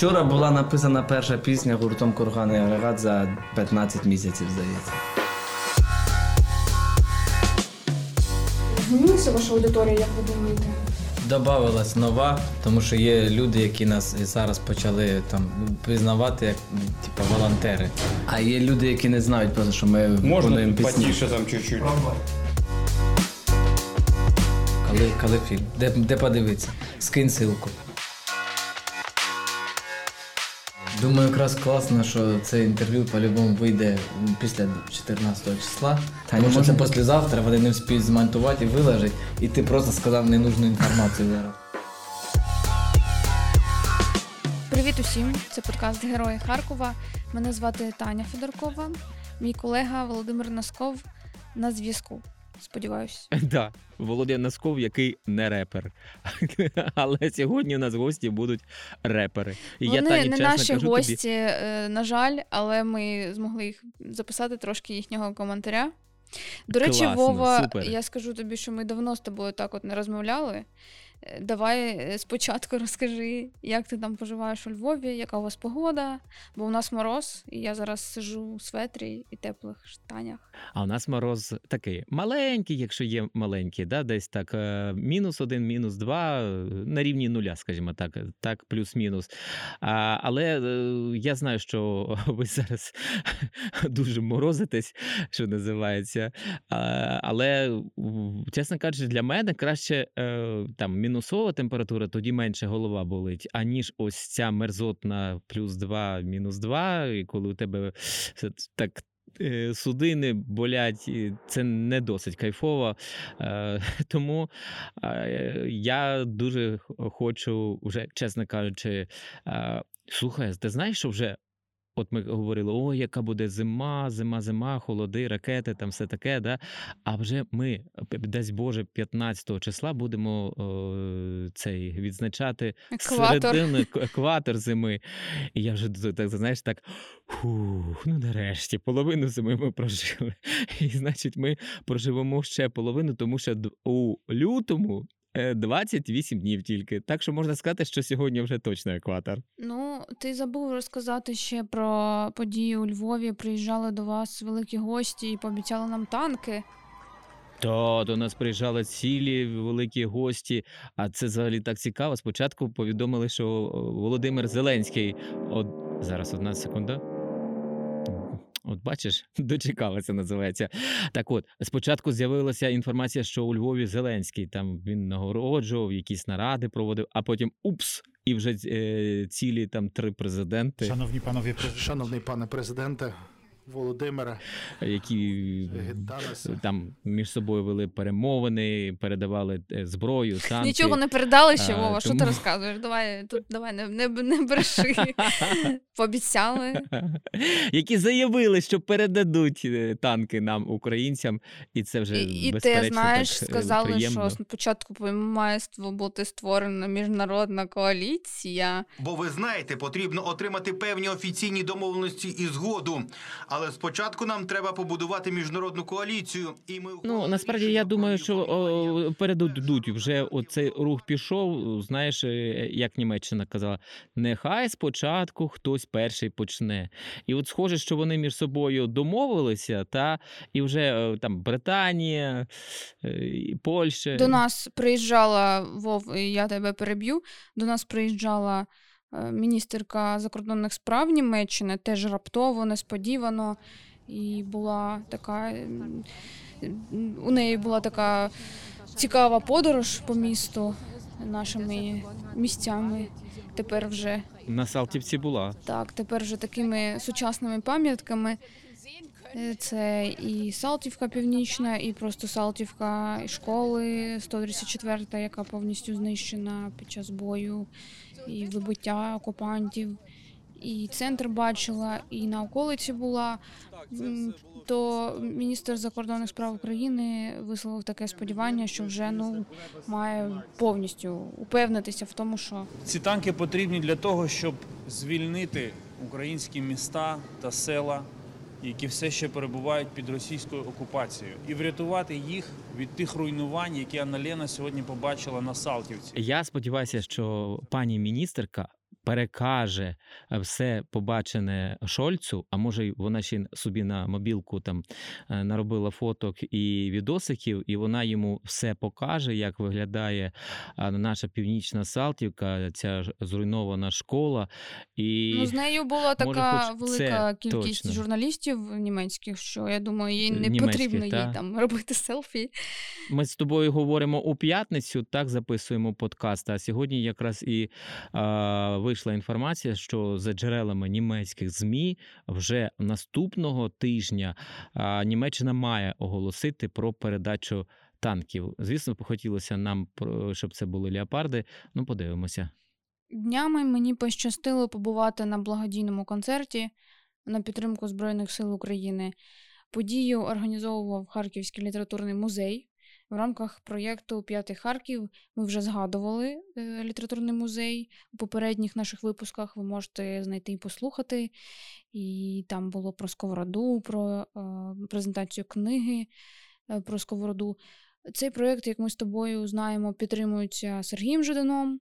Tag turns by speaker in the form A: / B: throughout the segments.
A: Вчора була написана перша пісня гуртом Курган і агрегат за 15 місяців, здається.
B: Змінилася ваша аудиторія, як ви думаєте?
C: Добавилась нова, тому що є люди, які нас і зараз почали там пізнавати як типу, волонтери.
A: А є люди, які не знають просто, що ми
D: Можна
A: виконуємо пісні.
D: потише там чуть-чуть.
C: Коли, коли фільм? Де, де подивитися? Скинь силку. Думаю, якраз класно, що це інтерв'ю по-любому вийде після 14 числа.
A: Та
C: Тому що це
A: можна-
C: післязавтра, вони не вспіють змонтувати і виложити, і ти просто сказав ненужну інформацію зараз.
B: Привіт усім! Це подкаст Герої Харкова. Мене звати Таня Федоркова. Мій колега Володимир Носков на зв'язку. Сподіваюсь.
E: Да, Володимир Носков, який не репер. Але сьогодні у нас гості будуть репери. І
B: Вони
E: я Тані,
B: не
E: чесно
B: наші
E: кажу
B: гості,
E: тобі,
B: е, на жаль, але ми змогли їх записати трошки їхнього коментаря. До речі,
E: Класно,
B: Вова,
E: супер.
B: я скажу тобі, що ми давно з тобою так от не розмовляли. Е, Давай е, спочатку розкажи, як ти там поживаєш у Львові, яка у вас погода, бо у нас мороз, і я зараз сижу у светрі і теплих штанях.
E: а у нас мороз такий маленький, якщо є маленький, да, десь так е, мінус один, мінус два, на рівні нуля, скажімо так, так, плюс-мінус. А, але я знаю, що ви зараз дуже морозитесь, що називається. А, але, чесно кажучи, для мене краще там мінусова температура, тоді менше голова болить, аніж ось ця мерзотна плюс 2, мінус 2, і коли у тебе так. е, Судини болять, це не досить кайфово. Е, Тому я дуже хочу, вже, чесно кажучи, е, слухай, ти знаєш, що вже От ми говорили, о, яка буде зима, зима, зима, холоди, ракети, там все таке. Да? А вже ми, дасть Боже, 15 числа будемо о, цей відзначати
B: Екватор.
E: середину екватор зими. І я вже так, знаєш, так. Фух, ну нарешті, половину зими ми прожили. І значить, ми проживемо ще половину, тому що у лютому. Е, 28 днів тільки. Так що можна сказати, що сьогодні вже точно екватор.
B: Ну, ти забув розказати ще про події у Львові. Приїжджали до вас великі гості і пообіцяли нам танки.
E: Та до нас приїжджали цілі великі гості. А це взагалі так цікаво. Спочатку повідомили, що Володимир Зеленський. От зараз одна секунда. От бачиш, дочекалася, називається. Так от, спочатку з'явилася інформація, що у Львові Зеленський там він нагороджував, якісь наради проводив, а потім упс, і вже е, цілі там три президенти,
F: Шановні панові.
G: Шановний пане президенте, Володимире,
E: які
G: віталися.
E: там між собою вели перемовини, передавали е, зброю, танки.
B: Нічого не передали ще,
E: А,
B: Вова. Що ти розказуєш? Давай тут давай не, не, не бреши. Пообіцяли.
E: Які заявили, що передадуть е, танки нам, українцям, і це вже
B: І, і ти знаєш,
E: так, е,
B: сказали,
E: приємно.
B: що спочатку має бути створена міжнародна коаліція.
H: Бо ви знаєте, потрібно отримати певні офіційні домовленості і згоду. Але спочатку нам треба побудувати міжнародну коаліцію. І ми
E: Ну насправді я думаю, що передадуть вже оцей рух пішов. Знаєш, е, як Німеччина казала, нехай спочатку хтось перший почне. І от схоже, що вони між собою домовилися, та і вже е, там Британія, е, і Польща.
B: До нас приїжджала Вов, я тебе переб'ю. До нас приїжджала міністерка закордонних справ Німеччини, теж раптово, несподівано. І була така. У неї була така цікава подорож по місту нашими місцями. Тепер вже
E: На Салтівці була.
B: так, тепер вже такими сучасними пам'ятками. Е, Це і Салтівка Північна, і просто Салтівка і школи 134, яка повністю знищена під час бою, і вибиття окупантів. І центр бачила, і на околиці була. То міністр закордонних справ України висловив таке сподівання, що вже ну має повністю упевнитися в тому, що
F: Ці танки потрібні для того, щоб звільнити українські міста та села, які все ще перебувають під російською окупацією, і врятувати їх від тих руйнувань, які Анна Лена сьогодні побачила на Салтівці.
E: Я сподіваюся, що пані міністерка перекаже е, все побачене Шольцу, а може, вона ще собі на мобілку там е, наробила фоток і відосиків, і вона йому все покаже, як виглядає наша північна Салтівка, ця зруйнована школа. І
B: Ну, з нею була
E: може,
B: така
E: хоч
B: велика
E: це
B: кількість
E: точно.
B: журналістів німецьких, що я думаю, їй не
E: Німецьких,
B: потрібно їй там робити селфі.
E: Ми з тобою говоримо у п'ятницю, так записуємо подкаст. А сьогодні якраз і а, вийшла інформація, що за джерелами німецьких змі вже наступного тижня Німеччина має оголосити про передачу танків. Звісно, хотілося нам, щоб це були леопарди. Ну, подивимося.
B: Днями мені пощастило побувати на благодійному концерті на підтримку Збройних сил України. Подію організовував Харківський літературний музей. В рамках проєкту П'ятий Харків ми вже згадували е, літературний музей у попередніх наших випусках. Ви можете знайти і послухати. І там було про сковороду, про е, презентацію книги е, про сковороду. Цей проєкт, як ми з тобою знаємо, підтримується Сергієм Жиданом.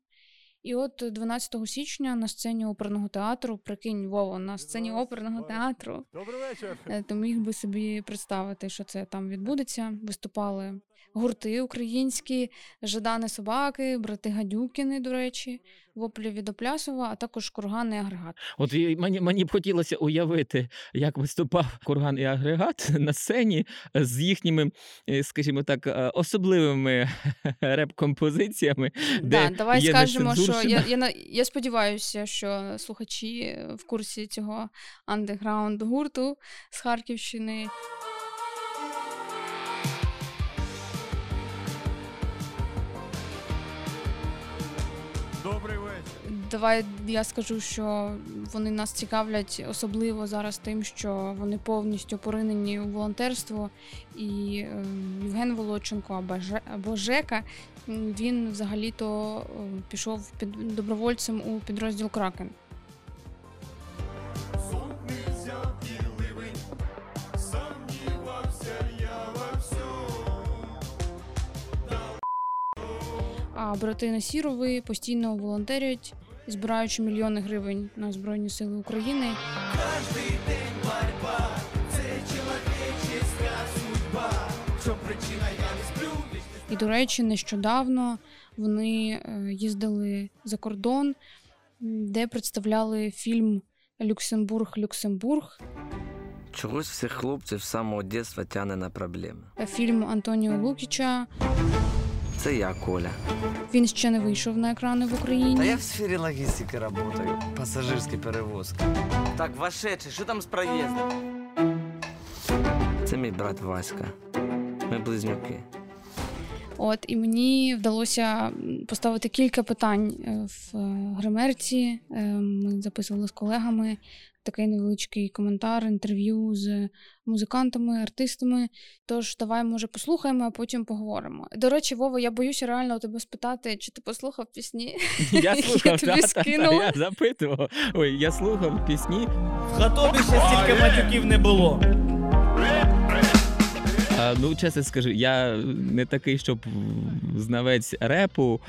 B: І от 12 січня на сцені оперного театру, прикинь, Вова, на сцені оперного театру.
D: Добрий вечір.
B: То міг би собі представити, що це там відбудеться. Виступали гурти українські, Жадани собаки, брати Гадюкіни, до речі, воплі від Оплясова, а також курган і агрегат.
E: От мені, мені б хотілося уявити, як виступав курган і агрегат на сцені з їхніми, е, скажімо так, е, особливими реп-композиціями.
B: Да,
E: де
B: давай
E: є
B: скажемо, що я, я, на- я сподіваюся, що слухачі в курсі цього андеграунд гурту з Харківщини.
D: Добрий вечір.
B: Давай я скажу, що вони нас цікавлять особливо зараз тим, що вони повністю поринені у волонтерство. І е, Євген Волоченко або, Же- або Жека він взагалі-то е, пішов під добровольцем у підрозділ Кракен. А брати Насірови постійно волонтерять, збираючи мільйони гривень на Збройні Сили України. Кожний день бальба це чоловічівська судьба. І, до речі, нещодавно вони е, їздили за кордон, де представляли фільм Люксембург Люксембург.
I: Чогось всіх хлопців з самого дитинства тяне на проблеми.
B: Фільм Антоніо Лукіча.
I: Це я, Коля.
B: Він ще не вийшов на екрани в Україні.
I: Та я в сфері логістики працюю. Пасажирські перевозки. Так, вошедший, що там з проїздом? Це мій брат Васька. Ми близнюки.
B: От і мені вдалося поставити кілька питань е, в е, гримерці. Е, Ми записували з колегами такий невеличкий коментар, інтерв'ю з музикантами, артистами. Тож давай, може, послухаємо, а потім поговоримо. До речі, Вова, я боюся реально у тебе спитати, чи ти послухав пісні?
E: Я
B: які
E: слухав,
B: тобі
E: та, та, та,
B: скинула?
E: я запитував. Ой, я слухав пісні.
J: В хатобі ще стільки матюків не було.
E: А, ну, чесно скажу, я не такий, щоб знавець репу,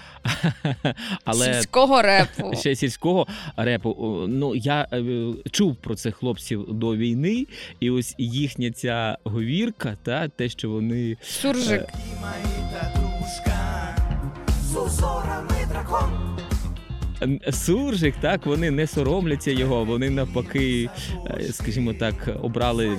E: але
B: Сільського репу.
E: ще сільського репу. Ну я е, чув про цих хлопців до війни, і ось їхня ця говірка, та те, що вони
B: Суржик.
E: Н- Суржик, так, вони не соромляться його, вони навпаки, е, скажімо так, обрали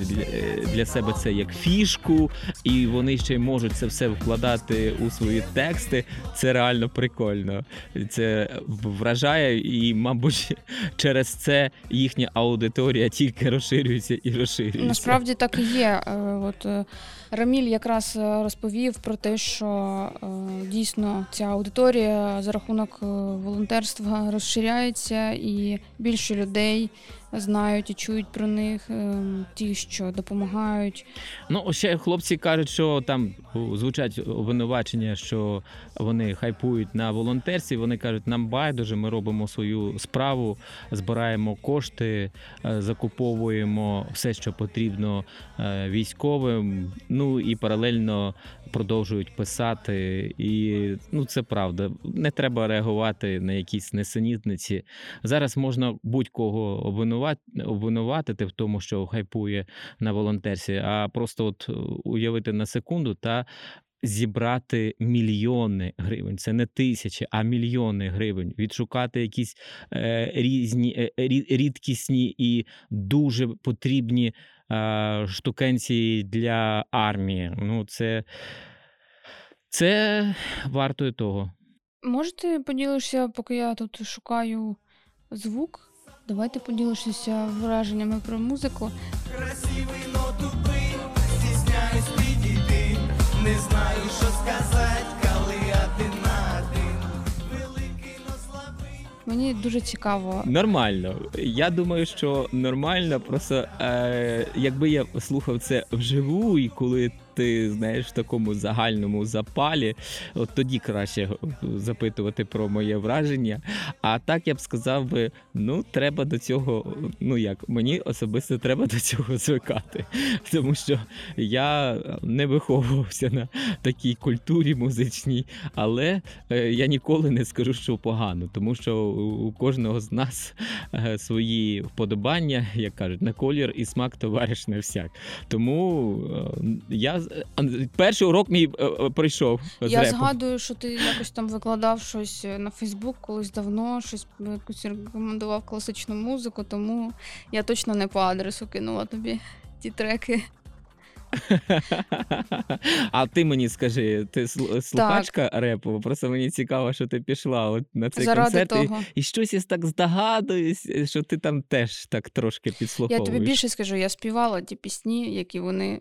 E: для, е, себе це як фішку, і вони ще й можуть це все вкладати у свої тексти. Це реально прикольно. Це вражає, і, мабуть, через це їхня аудиторія тільки розширюється і розширюється.
B: Насправді так і є. Е, От Раміль якраз розповів про те, що дійсно ця аудиторія за рахунок волонтерства розширяється, і більше людей знають і чують про них, ем, ті, що допомагають.
E: Ну, ще хлопці кажуть, що там звучать обвинувачення, що вони хайпують на волонтерстві. Вони кажуть, нам байдуже, ми робимо свою справу, збираємо кошти, е, закуповуємо все, що потрібно е, військовим. Ну і паралельно продовжують писати. І ну це правда. Не треба реагувати на якісь несенітниці. Зараз можна будь-кого обвинувати, обвинуватити в тому, що хайпує на волонтерстві, а просто от е, уявити на секунду та зібрати мільйони гривень. Це не тисячі, а мільйони гривень. Відшукати якісь е, різні е, рідкісні і дуже потрібні е, штукенції для армії. Ну, це, це вартує того.
B: Можете поділишся, поки я тут шукаю звук? Давайте поділишся враженнями про музику.
J: Красивий, но тупий, стісняюсь підійти. Не знаю, що сказати, коли один на один. Великий, но слабий.
B: Мені дуже цікаво.
E: Нормально. Я думаю, що нормально. Просто е, якби я слухав це вживу, і коли ти знаєш в такому загальному запалі, от тоді краще запитувати про моє враження. А так я б сказав би: ну, треба до цього, ну як мені особисто треба до цього звикати, тому що я не виховувався на такій культурі музичній, але е, я ніколи не скажу, що погано, тому що у кожного з нас е, свої вподобання, як кажуть, на колір і смак товариш не всяк. Тому е, я перший урок мій е, е, пройшов. з
B: Я
E: репу.
B: згадую, що ти якось там викладав щось на Фейсбук колись давно, щось якось рекомендував класичну музику, тому я точно не по адресу кинула тобі ті треки.
E: А ти мені скажи, ти сл- слухачка репу? Просто мені цікаво, що ти пішла от на цей
B: Заради
E: концерт. І,
B: того.
E: і щось я так здогадуюсь, що ти там теж так трошки
B: Я тобі більше скажу, я співала ті пісні, які вони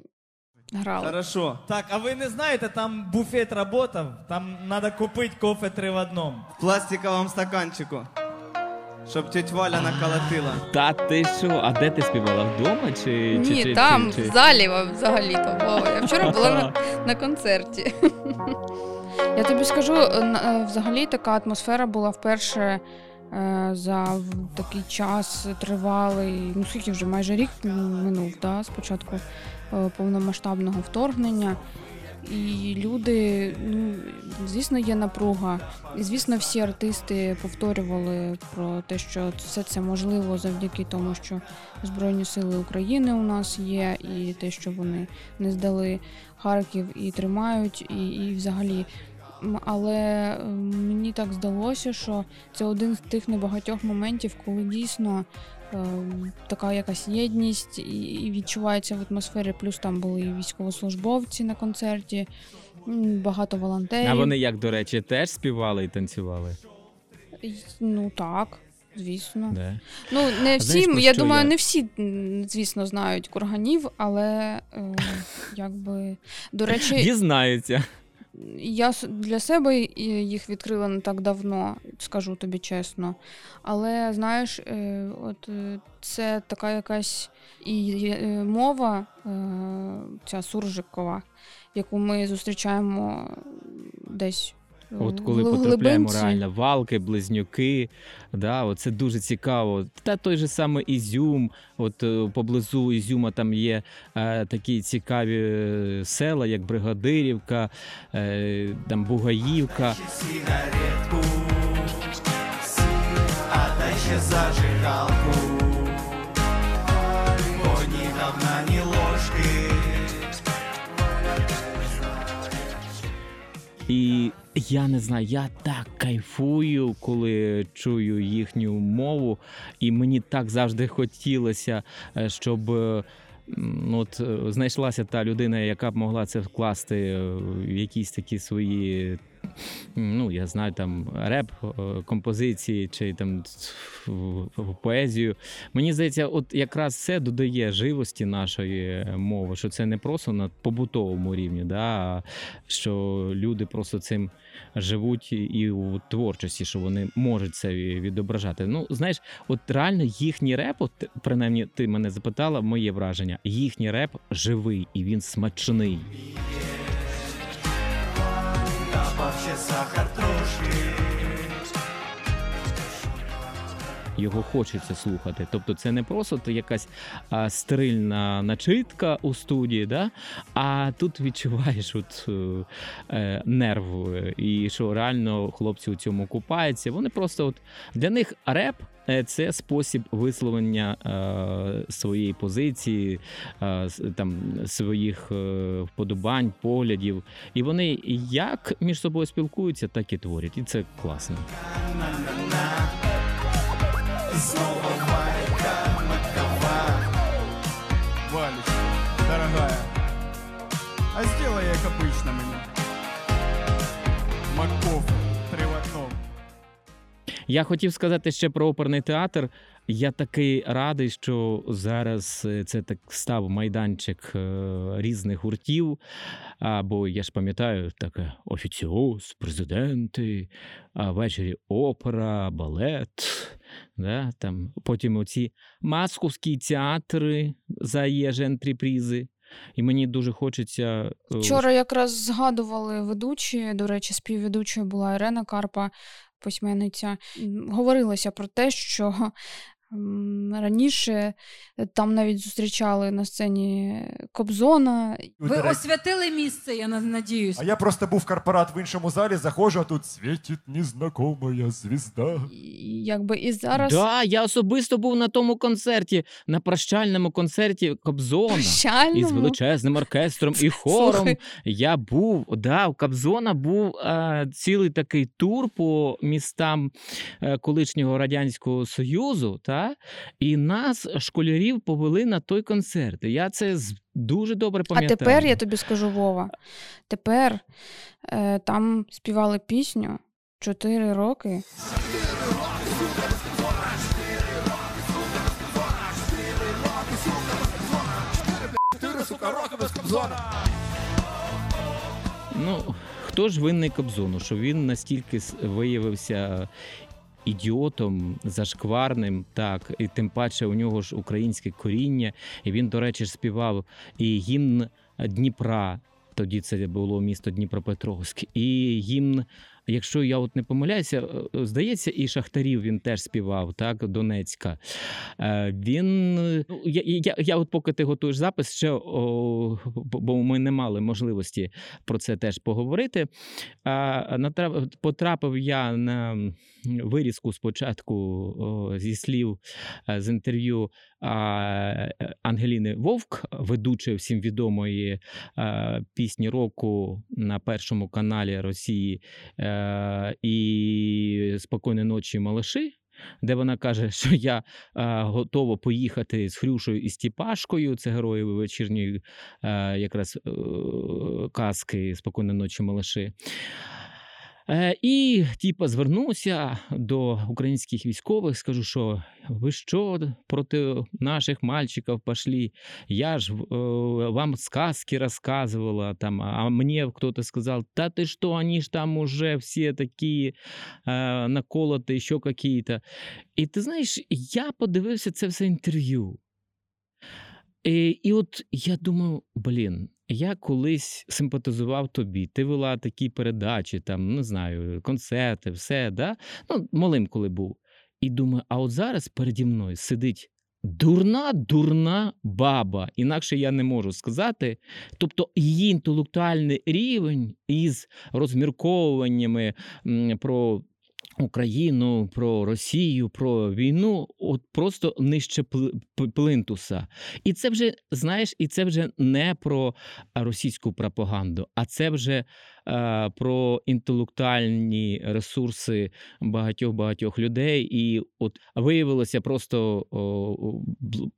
B: грали.
J: Хорошо. Так, а ви не знаєте, там буфет работав, там треба купити кофе три в одному. В пластиковому стаканчику. Щоб тетя Валя наколотила.
E: Та ти що? А де ти співала? Вдома чи, чи,
B: Ні,
E: чи,
B: там,
E: чи, чи...
B: в залі взагалі-то. Бо я вчора була на, на концерті. Я тобі скажу, е, на- е, взагалі така атмосфера була вперше за такий час тривалий, ну скільки вже майже рік минув, да, з початку е, повномасштабного вторгнення. І люди, ну, звісно, є напруга. І, звісно, всі артисти повторювали про те, що все це можливо завдяки тому, що Збройні Сили України у нас є, і те, що вони не здали Харків і тримають, і, і взагалі. Але е, мені так здалося, що це один з тих небагатьох моментів, коли дійсно е, така якась єдність і, відчувається в атмосфері. Плюс там були і військовослужбовці на концерті, багато волонтерів.
E: А вони як, до речі, теж співали і танцювали?
B: Ну так, звісно.
E: Да.
B: Ну, не всі,
E: знаєш,
B: я думаю,
E: я?
B: не всі, звісно, знають курганів, але е, якби. До речі,
E: Дізнаються.
B: Я для себе їх відкрила не так давно, скажу тобі чесно. Але знаєш, е, от е, це така якась і е, мова, ця суржикова, яку ми зустрічаємо десь.
E: От коли потрапляємо реально валки, близнюки, да, от це дуже цікаво. Та той же самий Ізюм, от е, поблизу Ізюма там є е, такі цікаві е, села, як Бригадирівка, е, там Бугаївка.
J: Сигаретку, а дай ще зажигалку.
E: І я не знаю, я так кайфую, коли чую їхню мову, і мені так завжди хотілося, е, щоб. е, От е, знайшлася та людина, яка б могла це вкласти в якісь такі свої ну я знаю там реп е, композиції чи там поезію. Мені здається, от якраз це додає живості нашої мови, що це не просто на побутовому рівні, да, що люди просто цим живуть і у творчості, що вони можуть це відображати. Ну, знаєш, от реально їхній реп, от, принаймні, ти мене запитала, моє враження, їхній реп живий і він смачний.
J: Капав ще сахар трошки.
E: Його хочеться слухати. Тобто, це не просто якась а, стерильна начитка у студії, да? а тут відчуваєш от, е, е, нерв, і що реально хлопці у цьому купаються. Вони просто от для них реп. е, Це спосіб висловлення е, своєї позиції, е, там своїх е, вподобань, поглядів. І вони як між собою спілкуються, так і творять. І це класно.
J: Знову варика макова.
D: Валечка, дорогая, а сделай як обычно мені. Маков, три в одному.
E: Я хотів сказати ще про оперний театр. Я такий радий, що зараз е, це так став майданчик е, різних гуртів. Або я ж пам'ятаю, таке офіціоз, президенти, а ввечері опера, балет. Да, там. Потім оці масковські театри за єжентріпризи. І мені дуже хочеться. е,
B: Вчора якраз згадували ведучі. До речі, співведучою була Ірена Карпа, письменниця. Говорилося про те, що раніше там навіть зустрічали на сцені Кобзона.
K: Ви освятили місце, я на- надіюсь.
L: А я просто був корпорат в іншому залі, заходжу, а тут світить незнакомая звізда.
B: І Якби і зараз
E: Да, я особисто був на тому концерті, на прощальному концерті Кобзона.
B: Прощальному?
E: Із величезним оркестром і хором.
B: Слухай.
E: Я був, да, у Кобзона був е, цілий такий тур по містам е, колишнього Радянського Союзу, та? І нас, школярів, повели на той концерт. Я це дуже добре пам'ятаю.
B: А тепер я тобі скажу, Вова. Тепер е, там співали пісню чотири роки.
E: Ну, хто ж винний Кобзону, що він настільки виявився ідіотом, зашкварним, так, і тим паче у нього ж українське коріння, і він, до речі, співав і гімн Дніпра. Тоді це було місто Дніпропетровськ, і гімн. Якщо я от не помиляюся, е, здається, і Шахтарів він теж співав, так, Донецька. Е, Він. Ну, я, я, я от поки ти готуєш запис, ще о, бо ми не мали можливості про це теж поговорити. Потрапив я на вирізку спочатку зі слів е, з інтерв'ю е, Ангеліни Вовк, ведучої всім відомої е, пісні року на першому каналі Росії е, і Спокійної ночі, малиші. Де вона каже, що я е, готова поїхати з Хрюшою і Стіпашкою, це герої вечірньої е, якраз е, казки Спокійної ночі, малиші. Е, і, типа, звернувся до українських військових, скажу, що ви що проти наших мальчиків пошли? Я ж е, вам сказки розказувала, там, а мені хтось сказав, та ти що, вони ж там уже всі такі е, наколоти, що какие-то. І ти знаєш, я подивився це все інтерв'ю. І, і от я думаю, блін, я колись симпатизував тобі, ти вела такі передачі, там, не знаю, концерти, все, да? ну, малим коли був. І думаю, а от зараз переді мною сидить дурна, дурна баба. Інакше я не можу сказати. Тобто її інтелектуальний рівень із розмірковуваннями про Україну, про Росію, про війну, от просто нижче пли- плинтуса. І це вже, знаєш, і це вже не про російську пропаганду, а це вже е, про інтелектуальні ресурси багатьох багатьох людей. І от виявилося просто о,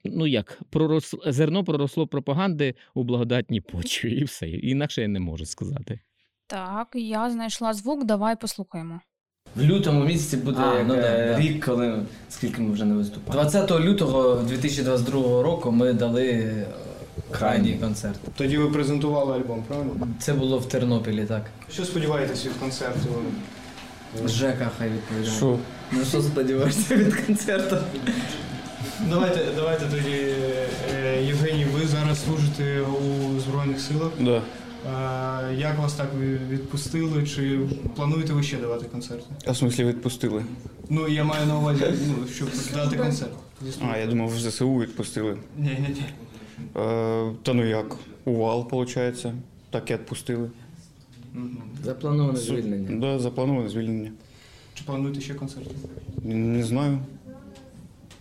E: ну як пророс, зерно проросло пропаганди у благодатній почві, і все. Інакше я не можу сказати.
B: Так, я знайшла звук, давай послухаємо.
A: В лютому місяці буде
C: А,
A: як,
C: ну да,
A: е,
C: да.
A: рік, коли скільки ми вже не виступали. 20 лютого 2022 року ми дали е, крайній концерт.
M: Тоді ви презентували альбом, правильно?
A: Це було в Тернопілі, так.
M: Що сподіваєтесь від концерту?
A: Жека хай відповідає.
M: Що?
A: Ну що сподіваєшся від концерту?
M: Давайте, давайте тоді, е, Євгеній, ви зараз служите у Збройних силах.
D: Да.
M: Е, Як вас так відпустили? Чи плануєте ви ще давати концерти?
D: А в смислі відпустили?
M: Ну, я маю на увазі, ну, щоб дати концерт.
D: А, я думав, в ЗСУ відпустили.
M: Ні, ні, ні.
D: Е, та ну як? Увал, виходить. Так і відпустили.
A: Заплановане звільнення.
D: Да, заплановане звільнення.
M: Чи плануєте ще концерти?
D: Не, не знаю.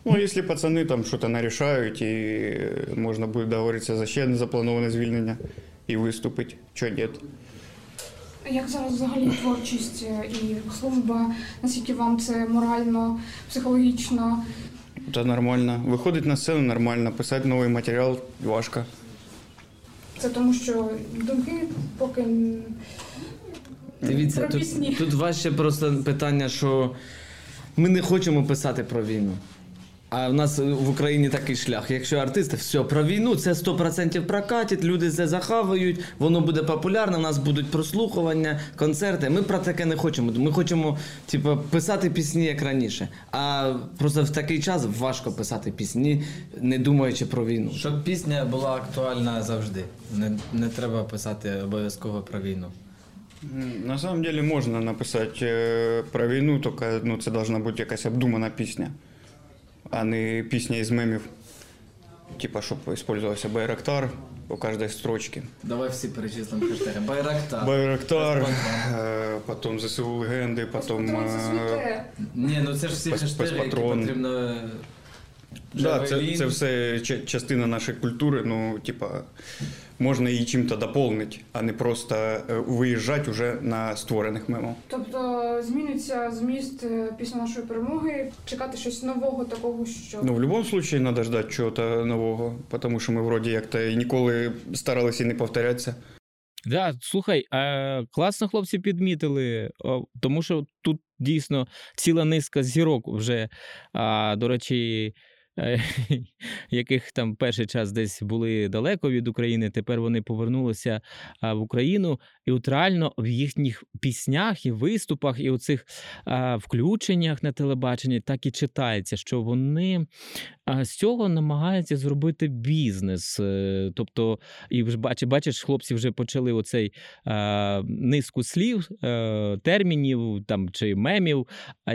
D: Ну, якщо пацани там щось нарішають і можна буде договоритися за ще одне заплановане звільнення і виступити, чого ні.
B: Як зараз взагалі творчість е, і служба? Наскільки вам це морально, психологічно?
D: Та нормально. Виходить на сцену нормально, писати новий матеріал важко.
B: Це тому, що думки поки
A: Дивіться,
B: Про
A: тут,
B: пісні.
A: тут важче просто питання, що ми не хочемо писати про війну. А в нас в Україні такий шлях. Якщо артисти, все про війну, це 100% прокатить, люди це захавають, воно буде популярно, у нас будуть прослухування, концерти. Ми про таке не хочемо. Ми хочемо, типу, писати пісні як раніше. А просто в такий час важко писати пісні, не думаючи про війну.
C: Щоб пісня була актуальна завжди. Не, не треба писати обов'язково про війну.
D: На самом деле можна написати е, про війну, тільки ну, це должна бути якась обдумана пісня, а не пісня із мемів. Типа, щоб використовувався Байрактар у кожній строчці.
A: Давай всі перечислимо хештеги. Байрактар.
D: Байрактар, е, потім ЗСУ легенди, потім. е,
A: Ні, ну це ж всі
D: Пес-
A: хештеги, які
D: пес-патрон.
A: потрібно.
D: Да, це,
A: Джавелін.
D: це все ча- частина нашої культури. Ну, типа, можна її чим-то доповнити, а не просто е, виїжджати вже на створених мемах.
B: Тобто зміниться зміст е, після нашої перемоги, чекати щось нового, такого, що
D: Ну, в будь-якому випадку треба ждати чогось нового, тому що ми вроді як-то і ніколи старалися не повторятися.
E: Да, слухай, е, класно хлопці підмітили, о, тому що тут дійсно ціла низка зірок вже, а, до речі, е, яких там перший час десь були далеко від України, тепер вони повернулися в Україну, і от реально в їхніх піснях і виступах, і у цих включеннях на телебаченні так і читається, що вони а, з цього намагаються зробити бізнес. Е, Тобто, і вже бачиш, бачиш, хлопці вже почали оцей а, низку слів, е, термінів там чи мемів,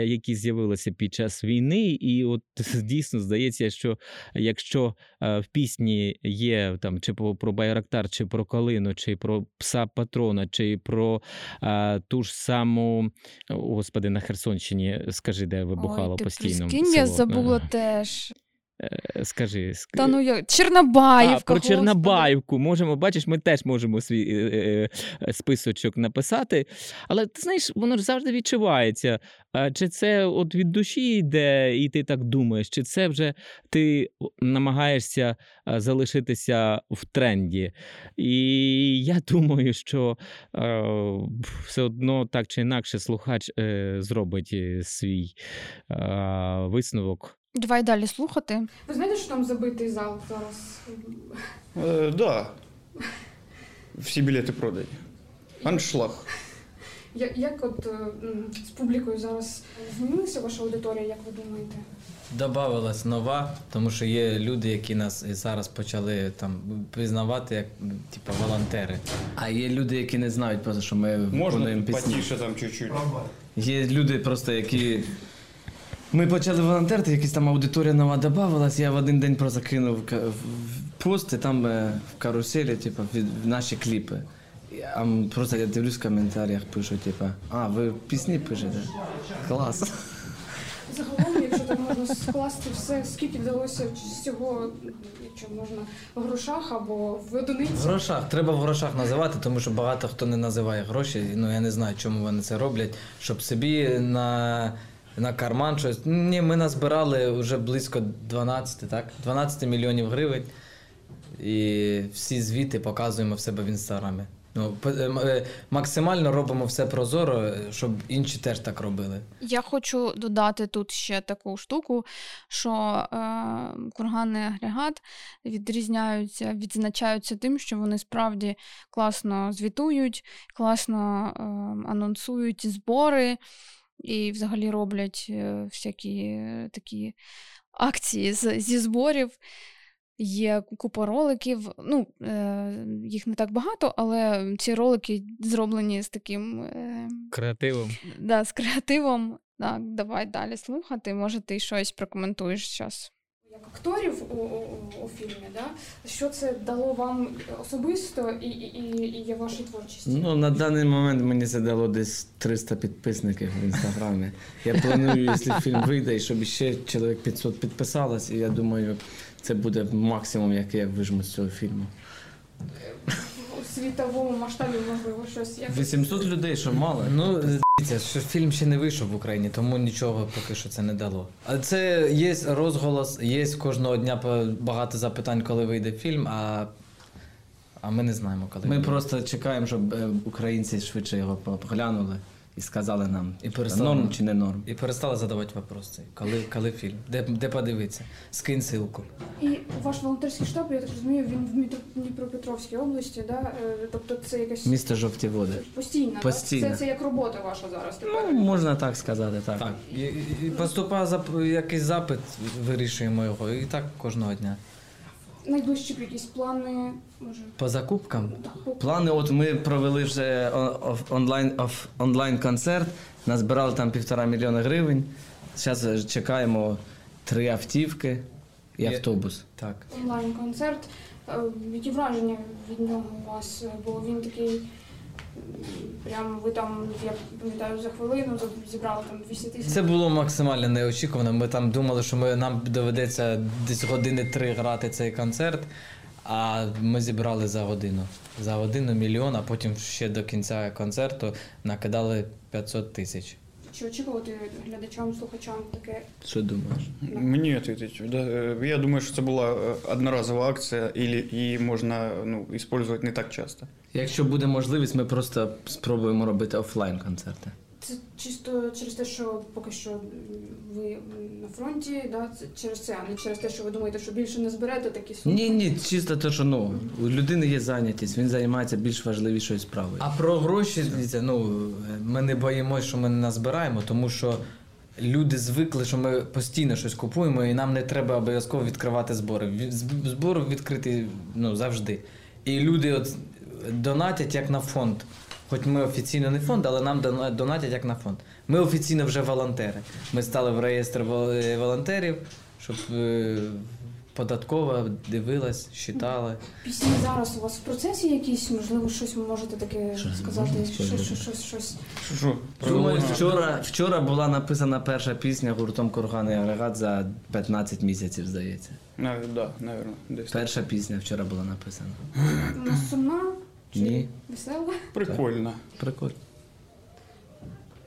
E: які з'явилися під час війни. І от дійсно здається, що якщо е, в пісні є там чи про, Байрактар, чи про Калину, чи про пса патрона, чи про а, ту ж саму, господи, на Херсонщині, скажи, де вибухало
B: Ой, ти
E: постійно.
B: прикинь, я
E: село.
B: забула
E: Е,
B: теж.
E: Е, Скажи, ск-
B: Та ну я Чорнобаївка.
E: а, про
B: господи.
E: Чернобаївку можемо, бачиш, ми теж можемо свій е, е, е, списочок написати. Але ти знаєш, воно ж завжди відчувається. А, Чи це от від душі йде, і ти так думаєш, чи це вже ти намагаєшся залишитися в тренді. І я думаю, що е, все одно так чи інакше слухач е, зробить е, свій е, висновок.
B: Давай далі слухати. Ви знаєте, що там забитий зал зараз?
D: Е, да. Всі білети продані. Аншлаг.
B: Я- Як от е, м, з публікою зараз змінилася ваша аудиторія, як ви думаєте?
C: Добавилась нова, тому що є люди, які нас і зараз почали там пізнавати як м, типу, волонтери.
A: А є люди, які не знають просто, що ми
D: Можна
A: виконуємо
D: тут
A: пісні.
D: потіше там чуть-чуть.
A: Є люди просто, які. Ми почали волонтерити, якась там аудиторія нова додавалась, я в один день просто кинув пост, і там е, в каруселі, типу, в наші кліпи. А просто я дивлюсь в коментарях, пишуть, типу, а, ви пісні пишете? Клас.
B: Загалом, якщо так можна скласти все, скільки вдалося з цього, якщо можна, в грошах або в одиниці?
C: В грошах треба в грошах називати, тому що багато хто не називає гроші. Ну я не знаю, чому вони це роблять, щоб собі на. На карман щось. Ні, ми назбирали вже близько 12, так? 12 мільйонів гривень. І всі звіти показуємо в себе в інстаграмі. Ну, е, е, максимально робимо все прозоро, е, щоб інші теж так робили.
B: Я хочу додати тут ще таку штуку, що е, курганний агрегат відрізняються, відзначаються тим, що вони справді класно звітують, класно е, анонсують збори і взагалі роблять е, всякі е, такі акції з, зі зборів. Є купа роликів. Ну, е, їх не так багато, але ці ролики зроблені з таким. Е,
E: Креативом.
B: Да, з креативом. Так, давай далі слухати. Може, ти щось прокоментуєш зараз. Як акторів у, у, у фільмі, да? що це дало вам особисто і, і, і, і вашій творчості?
A: Ну, на даний момент мені це дало десь 300 підписників в інстаграмі. Я планую, якщо фільм вийде, і щоб ще чоловік 500 підписалось, і я думаю, це буде максимум, який я вижму з цього фільму.
B: У світовому масштабі, можливо, щось як
A: 800 людей, що мало?
C: Ну, дивіться, що фільм ще не вийшов в Україні, тому нічого поки що це не дало. А це є розголос, є кожного дня багато запитань, коли вийде фільм, а, а ми не знаємо, коли.
A: Ми
C: вийде.
A: просто чекаємо, щоб е, українці швидше його поглянули і сказали нам,
C: І перестали,
A: норм чи не норм.
C: І перестали задавати вопроси. Коли, коли фільм? Де, де подивитися? Скинь ссылку.
B: І ваш волонтерський штаб, я так розумію, він в Дніпропетровській області, да? Е, тобто це якась
A: Місто жовті води.
B: постійна, да?
A: Постійно.
B: Це, це як робота ваша зараз тепер.
A: Ну, можна так сказати, так.
C: Так. І, і- поступає зап... якийсь запит, вирішуємо його. І так кожного дня.
B: Найближчі якісь плани.
C: По закупкам
A: Плани, от ми провели вже онлайн онлайн концерт, назбирали там півтора мільйона гривень. Зараз чекаємо три автівки і
C: Є-
A: автобус.
C: Так.
B: онлайн-концерт. Е, Які враження від нього у вас? Бо він такий, м, прям ви там, я пам'ятаю, за хвилину зібрали там 200 тисяч.
C: Це було максимально неочікувано. Ми там думали, що ми, нам доведеться десь години три грати цей концерт, а ми зібрали за годину. За годину мільйон, а потім ще до кінця концерту накидали 500 тисяч.
B: Чи очікувати глядачам, слухачам таке?
A: Що думаєш?
D: Мені відповідь. Е, Я думаю, що це була е, одноразова акція, і її можна ну, використовувати не так часто.
A: Якщо буде можливість, ми просто спробуємо робити офлайн концерти.
B: Це чисто через те, що поки що ви на фронті, да? це через це, а не через те, що ви думаєте, що більше не зберете такі суми.
A: Ні, ні, чисто те, що ну, у людини є зайнятість, він займається більш важливішою справою.
C: А про гроші, дивіться, ну ми не боїмося, що ми не назбираємо, тому що люди звикли, що ми постійно щось купуємо, і нам не треба обов'язково відкривати збори. Ві- зб- Збор відкритий ну, завжди. І люди от донатять як на фонд. Хоч ми офіційно не фонд, але нам донатять як на фонд. Ми офіційно вже волонтери. Ми стали в реєстр е, волонтерів, щоб е, податкова дивилась, считала.
B: Пісні зараз у вас в процесі якісь, можливо, щось ви можете таке сказати,
A: можна
B: щось,
A: сказати?
B: щось, щось, щось.
D: Що?
A: Думаю, вчора, вчора була написана перша пісня гуртом Курганий агрегат за 15 місяців, здається.
D: Так, да, напевно, десь.
A: Перша пісня вчора була написана.
B: Вона сумна,
A: Ні.
B: весела?
D: Прикольно.
A: Прикольно.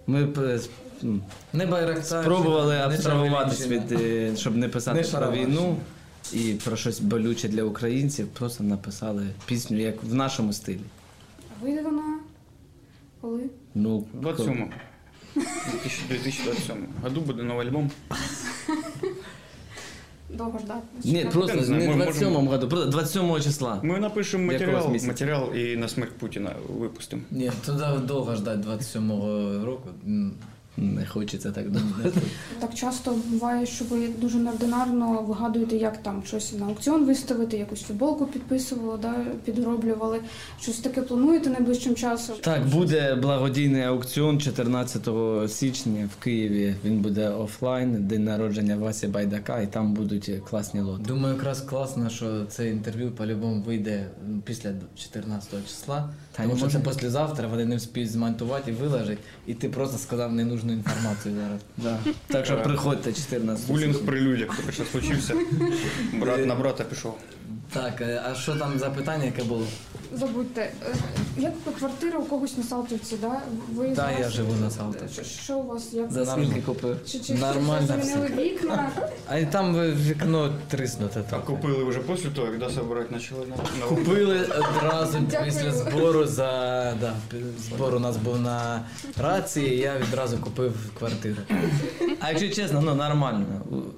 A: Ми е,
C: Не байрактар.
A: спробували
C: не
A: абстрагуватись від, е, щоб не писати
C: Не
A: про
C: Шароварщина.
A: війну і про щось болюче для українців. Просто написали пісню як в нашому стилі.
B: А вийде вона коли?
A: Ну,
D: 27 2027 году буде новий альбом.
B: Довго ждати.
A: Ні, просто
D: не знаю,
A: не
D: ми
A: в
D: можемо-
A: году, просто 27 числа.
D: Ми напишемо
A: Якогось
D: матеріал,
A: місяця.
D: матеріал і на смерть Путіна випустимо.
C: Ні, туди довго ждати 27-го року. М,
A: Не хочеться так думати.
B: Так часто буває, що ви дуже неординарно вигадуєте, як там щось на аукціон виставити, якусь футболку підписували, да, підроблювали. Щось таке плануєте найближчим часом?
A: Так, буде благодійний аукціон 14 січня в Києві. Він буде офлайн, день народження Васі Байдака, і там будуть класні лоти.
C: Думаю, якраз класно, що це інтерв'ю по-любому вийде після 14 числа.
A: Та
C: тому що це післязавтра, вони не вспіють змонтувати і виложить, і ти просто сказав ненужну інформацію зараз.
A: Да. Так що приходьте 14
D: Булінг при людях тільки що случився. Брат на брата пішов.
C: Так, е, а що там за питання, яке було?
B: Забудьте. Е, Як квартира у когось на Салтівці, да? Ви
C: Та
B: зараз-
C: я живу на Салтівці.
B: Що у вас? Як
C: За скільки купив?
B: Чи, чи
C: Нормально все.
B: вікна?
C: А і там вікно тріснуте.
D: А купили вже після того, як да, собирати почали на, на
C: Купили одразу
B: Дякую.
C: після збору за да, пі- збор у нас був на рації, я відразу купив квартиру. А якщо чесно, ну нормально.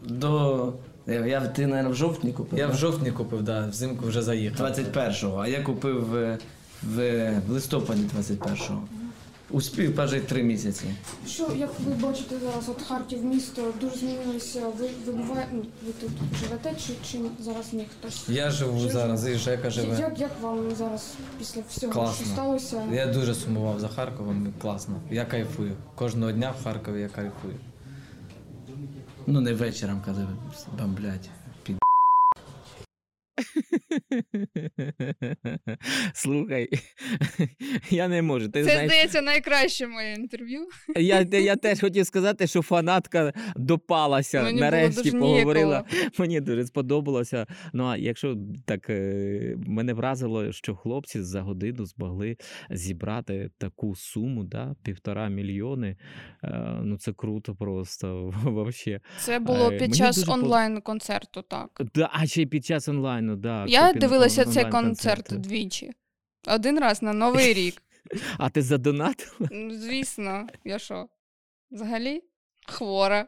C: До...
A: Я ти, мабуть, в жовтні купив.
C: Я в жовтні купив, да, взимку вже заїхав.
A: 21-го, а я купив е, в, в листопаді 21-го. Успів пожити три місяці.
B: Що, як ви бачите зараз, от Харків місто дуже змінилося. Ви, ви буває, ну, ви тут живете, чи, чи зараз ні хтось?
C: Я живу
B: Жив-
C: зараз, і Жека живе.
B: Як, як вам зараз після всього, що сталося?
C: Я дуже сумував за Харковом, класно. Я кайфую. Кожного дня в Харкові я кайфую.
A: Ну, не вечором, коли бомблять.
E: Слухай, я не можу. Ти
B: Це,
E: знаєш,
B: здається, найкраще моє інтерв'ю.
E: я, я теж хотів сказати, що фанатка допалася.
B: Мені
E: нарешті поговорила.
B: ніяково.
E: Мені дуже сподобалося. Ну а якщо так е, мене вразило, що хлопці за годину змогли зібрати таку суму, да, півтора мільйони. Е, Ну це круто просто. Вообще.
B: Це було
E: Е,
B: під
E: мені
B: час
E: дуже
B: онлайн-концерту, так.
E: Да, а ще й під час онлайну, да.
B: Я дивилася цей концерт двічі. Один раз на Новий рік.
E: А ти задонатила?
B: Звісно, я що? Взагалі хвора.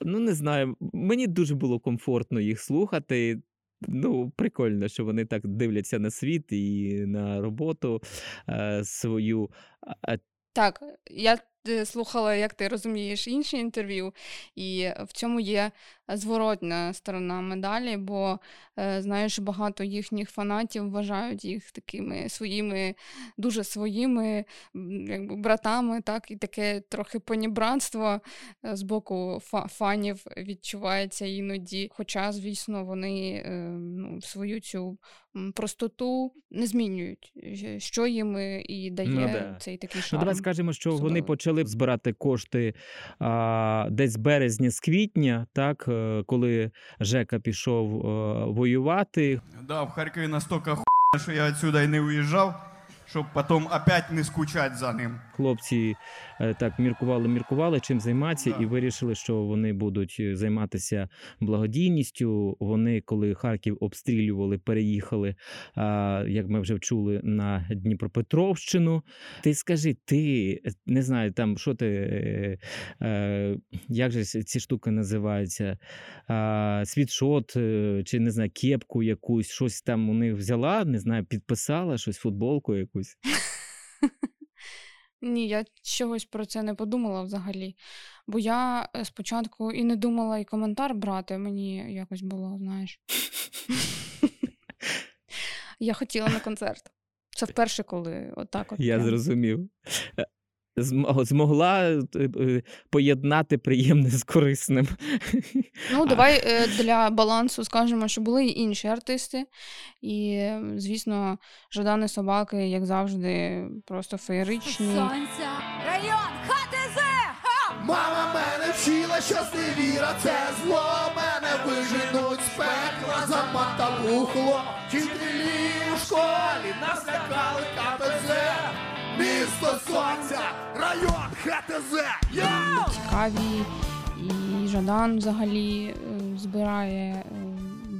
E: Ну, не знаю. Мені дуже було комфортно їх слухати. Ну, прикольно, що вони так дивляться на світ і на роботу е, свою.
B: Так, я слухала, як ти розумієш, інші інтерв'ю, і в цьому є зворотна сторона медалі, бо е, знаєш, багато їхніх фанатів вважають їх такими своїми, дуже своїми якби, братами, так, і таке трохи понібратство е, з боку фанів відчувається іноді. Хоча, звісно, вони е, ну, свою цю простоту не змінюють, е, що їм е, і дає
E: Ну, да.
B: цей такий
E: Ну, давай скажемо, що вони
B: особливий.
E: Почали збирати кошти а, десь з березня, з квітня, так, е, коли Жека пішов а, воювати.
N: Да, в Харкові настільки хуйно, що я відсюди не уїжджав, щоб потом опять не скучати за ним.
E: Хлопці е, так міркували, міркували, чим займатися, і вирішили, що вони будуть е, займатися благодійністю. Вони, коли Харків обстрілювали, переїхали, як ми вже чули, на Дніпропетровщину. Ти скажи, ти е, не знаю, там що ти, як же ці штуки називаються? Світшот, чи не знаю, кепку якусь, щось там у них взяла, не знаю, підписала щось, футболку якусь.
B: Ні, я чогось про це не подумала взагалі. Бо я е, спочатку і не думала і коментар брати, мені якось було, знаєш. Я хотіла на концерт. Це вперше, коли отак от.
E: Я
B: прям.
E: зрозумів. Змогла е, е, поєднати приємне з корисним.
B: Ну, давай е, для балансу скажемо, що були і інші артисти. І, звісно, Жадани собаки, як завжди, просто феєричні.
J: Сонця, район, ХТЗ! Мама мене вчила, що зневіра це зло. Мене виженуть з пекла, заматалухло. Вчителі у школі нас лякали КПЗ. Місто сонця, район ХТЗ!
B: Цікаві. І Жадан взагалі е, збирає е,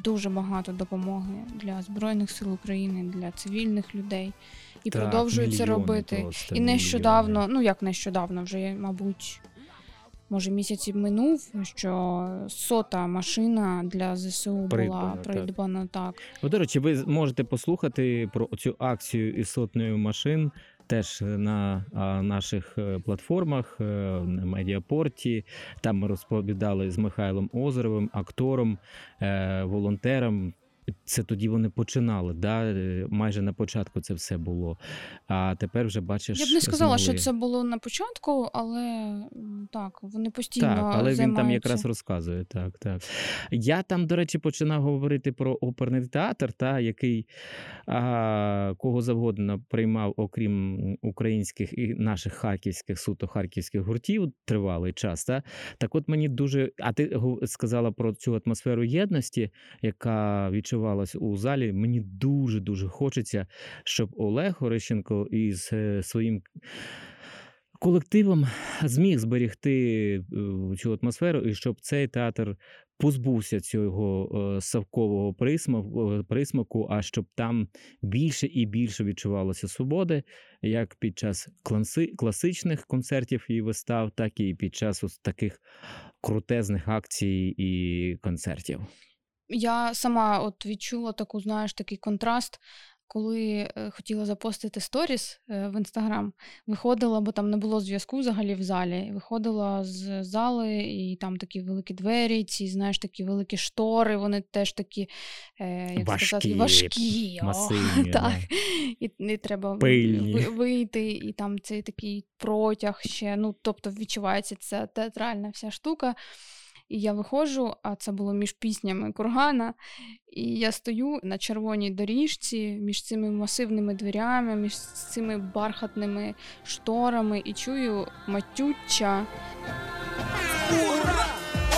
B: дуже багато допомоги для Збройних сил України, для цивільних людей. І
E: Так,
B: продовжує це робити.
E: просто,
B: І нещодавно, ну як нещодавно, вже, мабуть, може місяць минув, що сота машина для ЗСУ була
E: Придбана, так.
B: придбана так.
E: Ну, До речі, ви можете послухати про цю акцію із сотнею машин. Теж на наших е, платформах е, на медіапорті. Там ми розповідали з Михайлом Озеровим, актором, е, волонтером. Це тоді вони починали, да? е, майже на початку це все було. А тепер вже бачиш.
B: Я б не сказала,
E: змогли.
B: що це було на початку, але так, вони постійно.
E: Так, але він там якраз розказує. Так, так. Я там, до речі, починав говорити про оперний театр, та, який а, кого завгодно приймав, окрім українських і наших харківських, суто харківських гуртів тривалий час. Та. Так от мені дуже. А ти сказала про цю атмосферу єдності, яка відчувається відчувалось у залі. Мені дуже дуже хочеться, щоб Олег Орищенко із е, своїм колективом зміг зберегти е, цю атмосферу, і щоб цей театр позбувся цього е, савкового присмаку, а щоб там більше і більше відчувалося свободи, як під час класи, класичних концертів і вистав, так і під час ось таких крутезних акцій і концертів.
B: Я сама от відчула таку, знаєш, такий контраст, коли е, хотіла запостити сторіс е, в інстаграм, виходила, бо там не було зв'язку взагалі в залі. Виходила з зали, і там такі великі двері, ці, знаєш, такі великі штори, вони теж такі, е, як сказати,
E: Важкі,
B: важкі. о, так. І, і треба
E: Пильні.
B: вийти, і там цей такий протяг ще. Ну, тобто відчувається ця театральна вся штука. І я виходжу, а це було між піснями кургана. І я стою на червоній доріжці між цими масивними дверями, між цими бархатними шторами і чую матюча.
J: Ура!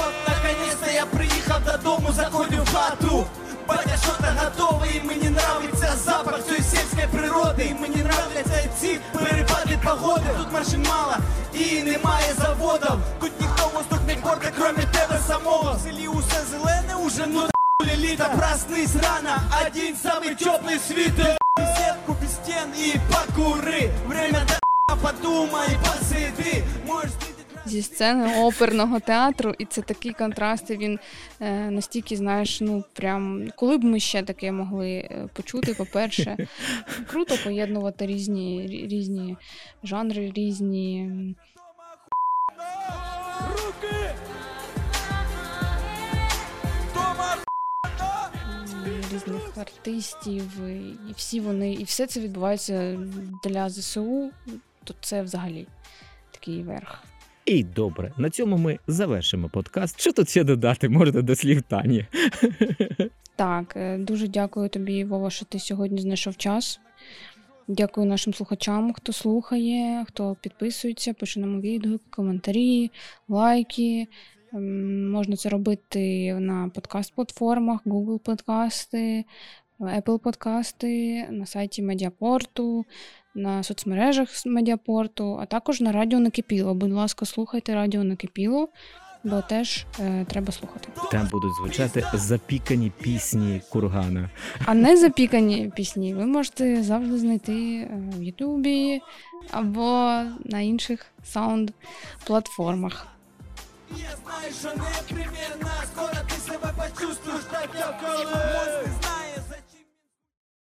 J: От наконец-то я приїхав додому, заходжу в хату. Батя що-то готове, і мені нравиться запах цієї сільської природи. І мені нравляться ці перепади погоди. Тут машин мало і немає заводів. Тут ніхто воздух не порте, кроме самого. В селі усе зелене уже, ну та літо. Проснись рано, один самый теплый свитер. Сетку без стен і покури. Время до подумай, посиди. Можеш
B: зі сцени оперного театру, і це такий контраст. і Він е, настільки, знаєш, ну прям коли б ми ще таке могли е, почути, по-перше, круто поєднувати різні різні жанри, різні. Різних артистів, і всі вони, і все це відбувається для ЗСУ. То це взагалі такий верх.
E: І добре, на цьому ми завершимо подкаст. Що тут ще додати можна до слів Тані?
B: Так, е, дуже дякую тобі, Вова, що ти сьогодні знайшов час. Дякую нашим слухачам, хто слухає, хто підписується, пише нам відгук, коментарі, лайки. Ем, Можна це робити на подкаст-платформах, Google подкасти, Apple подкасти, на сайті Медіапорту, на соцмережах Медіапорту, а також на Радіо Накипіло. Будь ласка, слухайте Радіо Накипіло, бо теж е, треба слухати.
E: Там будуть звучати запікані пісні кургана.
B: А не запікані пісні ви можете завжди знайти е, в Ютубі або на інших саунд-платформах.
J: Я знаю, що непримірна, скоро ти себе почувствуєш так, як коли.